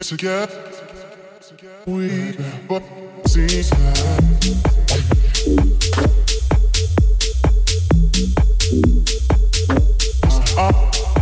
together. We but seems like.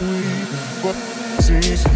We were seasoned.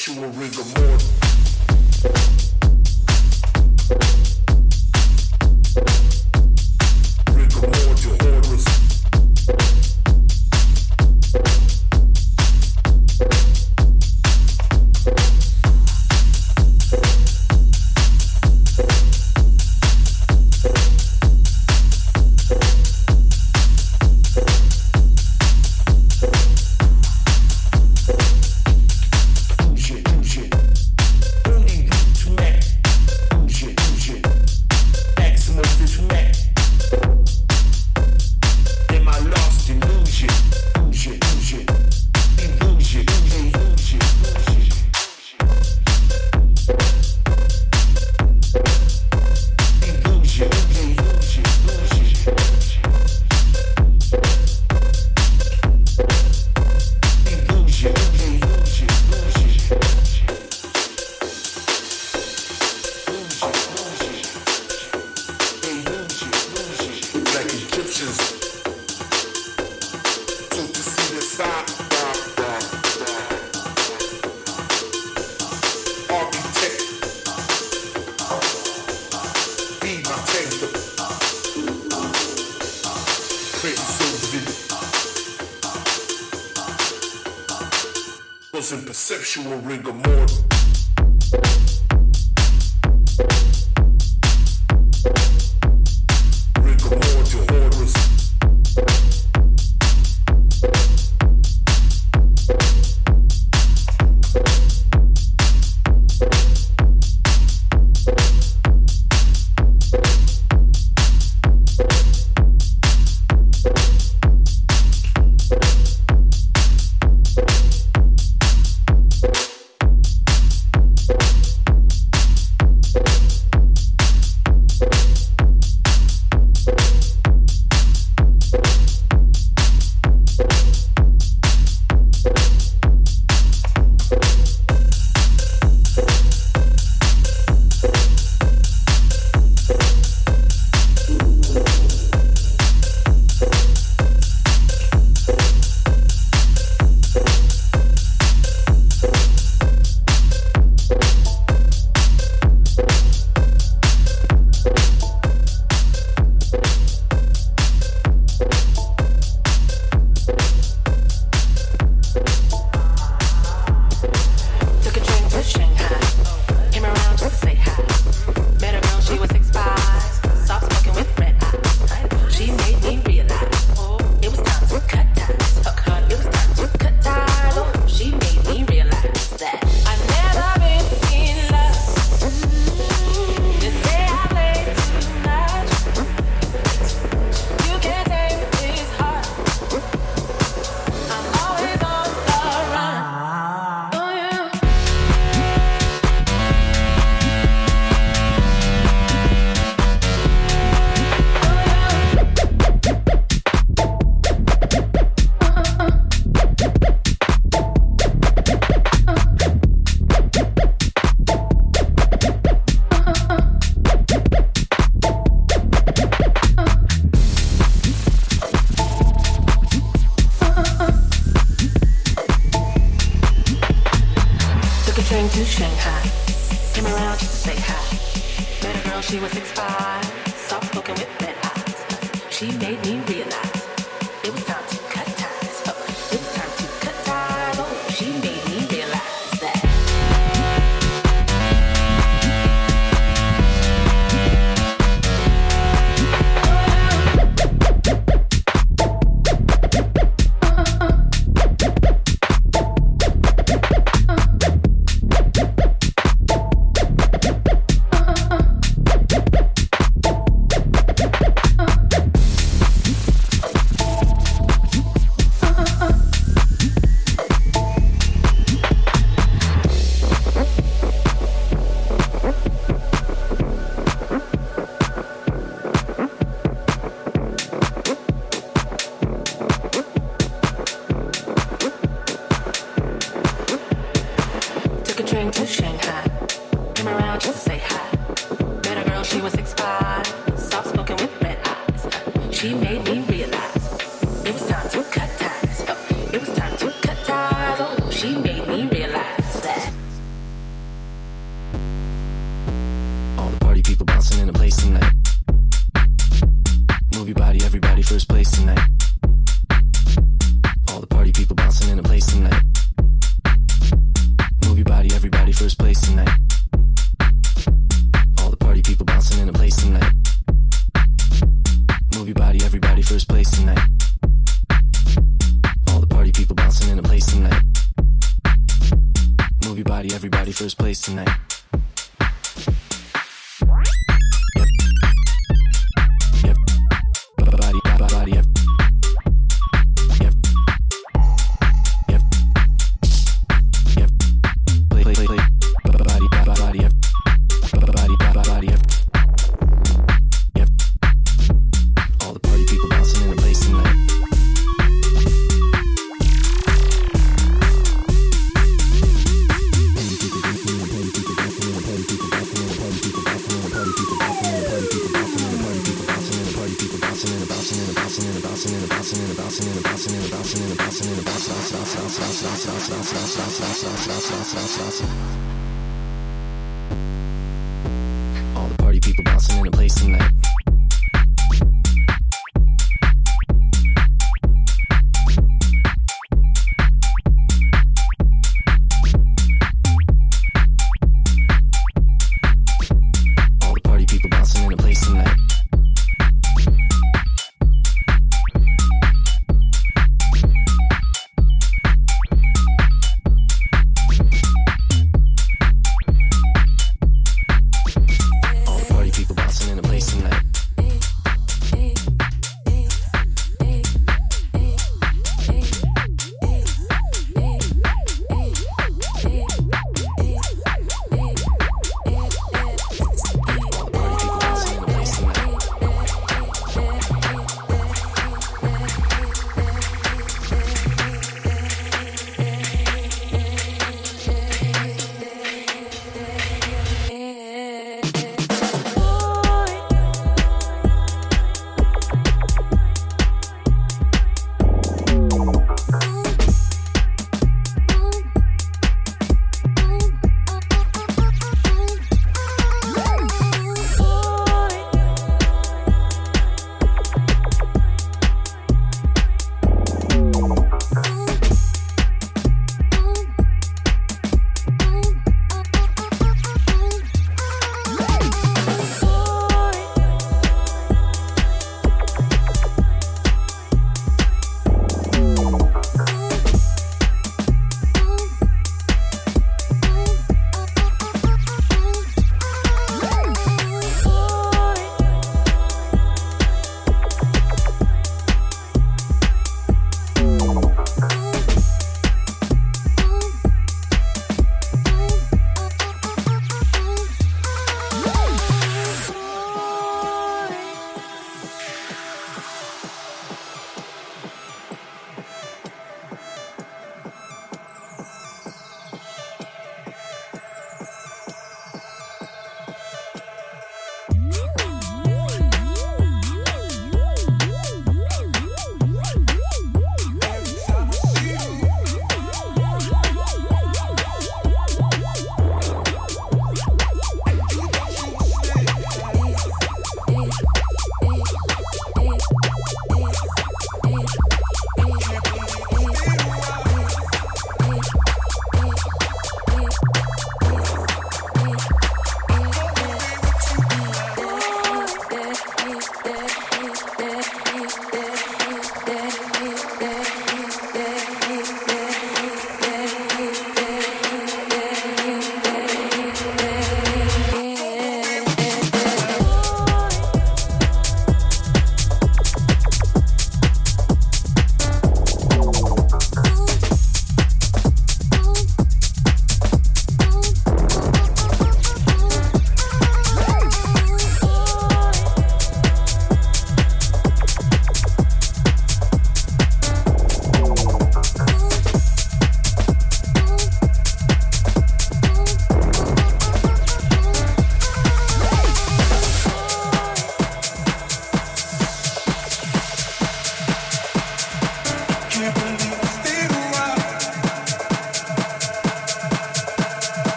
Perceptual rigor